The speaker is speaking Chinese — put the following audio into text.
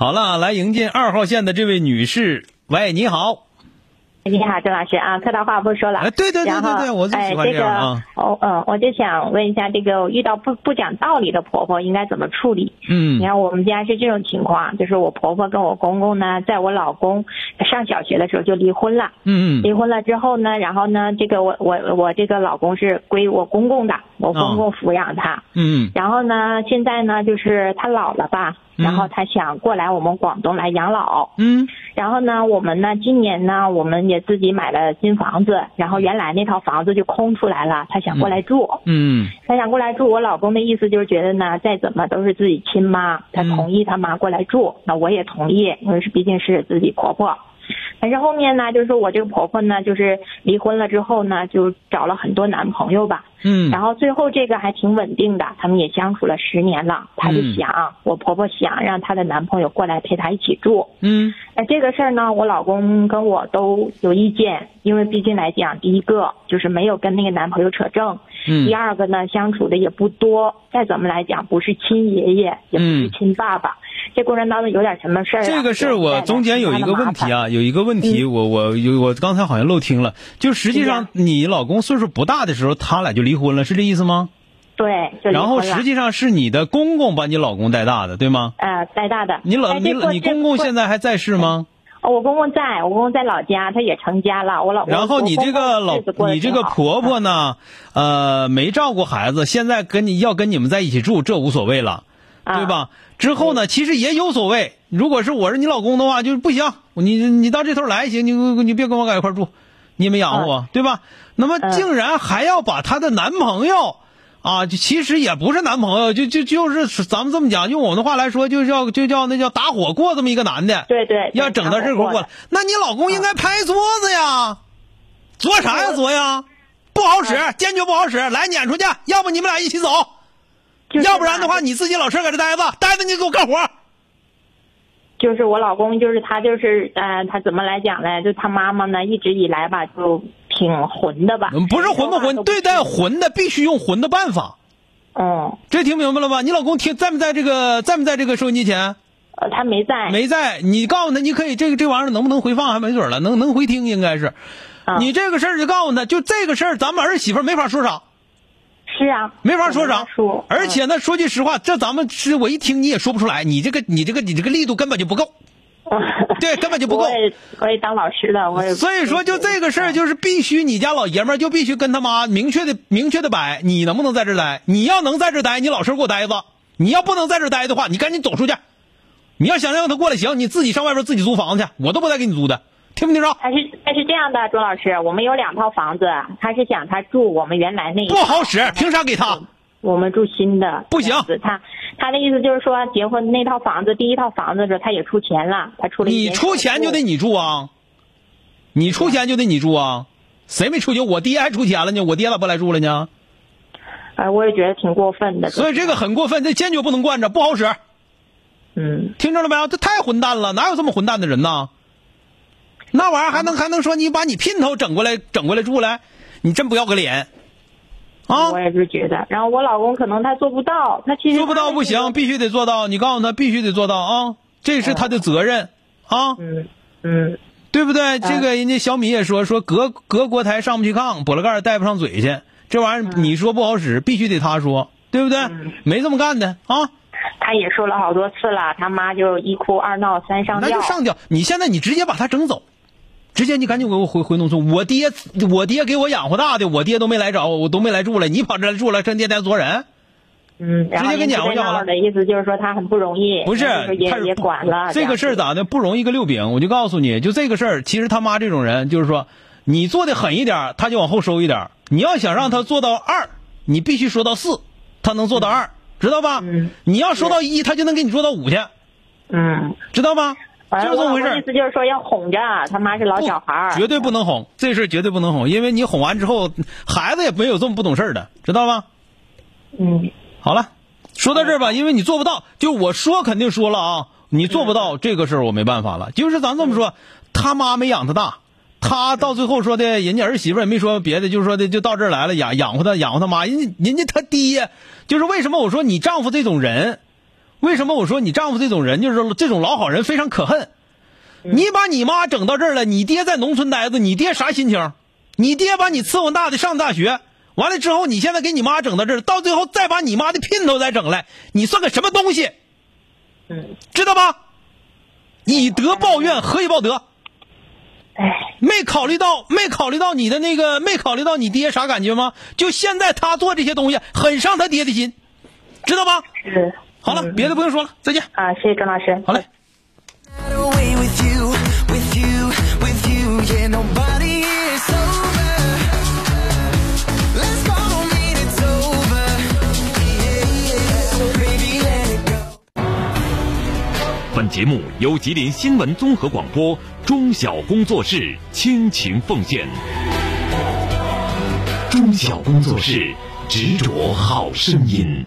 好了，来迎接二号线的这位女士。喂，你好。你好，郑老师啊，客套话不说了。哎，对对对对对，我就喜欢这样啊。哦嗯，我就想问一下，这个遇到不不讲道理的婆婆应该怎么处理？嗯，你看我们家是这种情况，就是我婆婆跟我公公呢，在我老公上小学的时候就离婚了。嗯嗯。离婚了之后呢，然后呢，这个我我我这个老公是归我公公的，我公公抚养他。嗯。然后呢，现在呢，就是他老了吧。然后他想过来我们广东来养老，嗯，然后呢，我们呢今年呢，我们也自己买了新房子，然后原来那套房子就空出来了，他想过来住，嗯，他想过来住，我老公的意思就是觉得呢，再怎么都是自己亲妈，他同意他妈过来住，那我也同意，因为是毕竟是自己婆婆。但是后面呢，就是我这个婆婆呢，就是离婚了之后呢，就找了很多男朋友吧。嗯。然后最后这个还挺稳定的，他们也相处了十年了。她就想，我婆婆想让她的男朋友过来陪她一起住。嗯。那这个事儿呢，我老公跟我都有意见，因为毕竟来讲，第一个就是没有跟那个男朋友扯证。嗯。第二个呢，相处的也不多，再怎么来讲，不是亲爷爷，也不是亲爸爸。这过程当中有点什么事儿？这个事儿我中间有一个问题啊，有一个问题，我我有我刚才好像漏听了。就实际上你老公岁数不大的时候，他俩就离婚了，是这意思吗？对，然后实际上是你的公公把你老公带大的，对吗？呃，带大的。你老你你公公现在还在世吗？哦，我公公在，我公公在老家，他也成家了。我老然后你这个老你这个婆婆呢，呃，没照顾孩子，现在跟你要跟你们在一起住，这无所谓了，对吧？之后呢，其实也有所谓。如果是我是你老公的话，就是不行。你你到这头来行，你你别跟我搁一块住，你也没养活我，对吧？那么竟然还要把她的男朋友啊，就其实也不是男朋友，就就就是咱们这么讲，用我们的话来说，就叫就叫那叫打火过这么一个男的。对对。要整到这块过来，那你老公应该拍桌子呀，作啥呀作呀？不好使，坚决不好使，来撵出去，要不你们俩一起走。要不然的话，你自己老实搁这待着，待着你给我干活。就是我老公，就是他，就是呃，他怎么来讲呢？就他妈妈呢，一直以来吧，就挺混的吧。不是混不混，对待混的必须用混的办法。嗯。这听明白了吧？你老公听在没在这个在没在这个收音机前？呃，他没在。没在。你告诉他，你可以这个这玩意儿能不能回放还没准了，能能回听应该是。你这个事儿就告诉他，就这个事儿，咱们儿媳妇没法说啥。是啊，没法说啥。而且呢，说句实话，这咱们是我一听你也说不出来，你这个你这个你这个力度根本就不够。对，根本就不够。我也我也当老师的，我也。所以说，就这个事儿，就是必须你家老爷们儿就必须跟他妈明确的明确的摆，你能不能在这待？你要能在这待，你老实给我待着；你要不能在这待的话，你赶紧走出去。你要想让他过来行，你自己上外边自己租房子去，我都不带给你租的。听没听着？他是他是这样的，周老师，我们有两套房子，他是想他住我们原来那。不好使，凭啥给他？我们住新的。不行，他他的意思就是说，结婚那套房子，第一套房子的时候他也出钱了，他出了。你出钱就得你住啊，你出钱就得你住啊，谁没出钱？我爹还出钱了呢，我爹咋不来住了呢？哎，我也觉得挺过分的。所以这个很过分，这坚决不能惯着，不好使。嗯，听着了没有？这太混蛋了，哪有这么混蛋的人呢？那玩意儿还能还能说你把你姘头整过来整过来住来？你真不要个脸啊！我也是觉得，然后我老公可能他做不到，他其实做不到不行，必须得做到。你告诉他必须得做到啊，这是他的责任啊。嗯嗯，对不对？这个人家小米也说说隔隔锅台上不去炕，拨了盖带不上嘴去。这玩意儿你说不好使，必须得他说，对不对？没这么干的啊。他也说了好多次了，他妈就一哭二闹三上吊。那就上吊！你现在你直接把他整走。直接你赶紧给我回回农村，我爹我爹给我养活大的，我爹都没来找我，我都没来住了，你跑这来住了，真爹爹作人。嗯，直接给你养活就好了。的意思就是说他很不容易，不是也也管了。这个事儿咋的？不容易个六饼，我就告诉你就这个事儿，其实他妈这种人就是说，你做的狠一点，他就往后收一点。你要想让他做到二，你必须说到四，他能做到二，知道吧？嗯。你要说到一，他就能给你做到五去。嗯。知道吧？就这么回事。意思就是说要哄着他妈是老小孩绝对不能哄，这事绝对不能哄，因为你哄完之后，孩子也没有这么不懂事的，知道吗？嗯，好了，说到这儿吧，因为你做不到，就我说肯定说了啊，你做不到这个事儿，我没办法了。就是咱这么说，他妈没养他大，他到最后说的，人家儿媳妇也没说别的，就是说的就到这儿来了，养养活他，养活他妈，人家人家他爹，就是为什么我说你丈夫这种人，为什么我说你丈夫这种人，就是这种老好人非常可恨。你把你妈整到这儿了，你爹在农村待着，你爹啥心情？你爹把你伺候大的上大学。完了之后，你现在给你妈整到这儿，到最后再把你妈的姘头再整来，你算个什么东西？嗯，知道吧？以德报怨，何以报德？哎，没考虑到，没考虑到你的那个，没考虑到你爹啥感觉吗？就现在他做这些东西，很伤他爹的心，知道吧？是。好了，别的不用说了，再见。啊，谢谢张老师。好嘞。本节目由吉林新闻综合广播中小工作室倾情奉献。中小工作室执着好声音。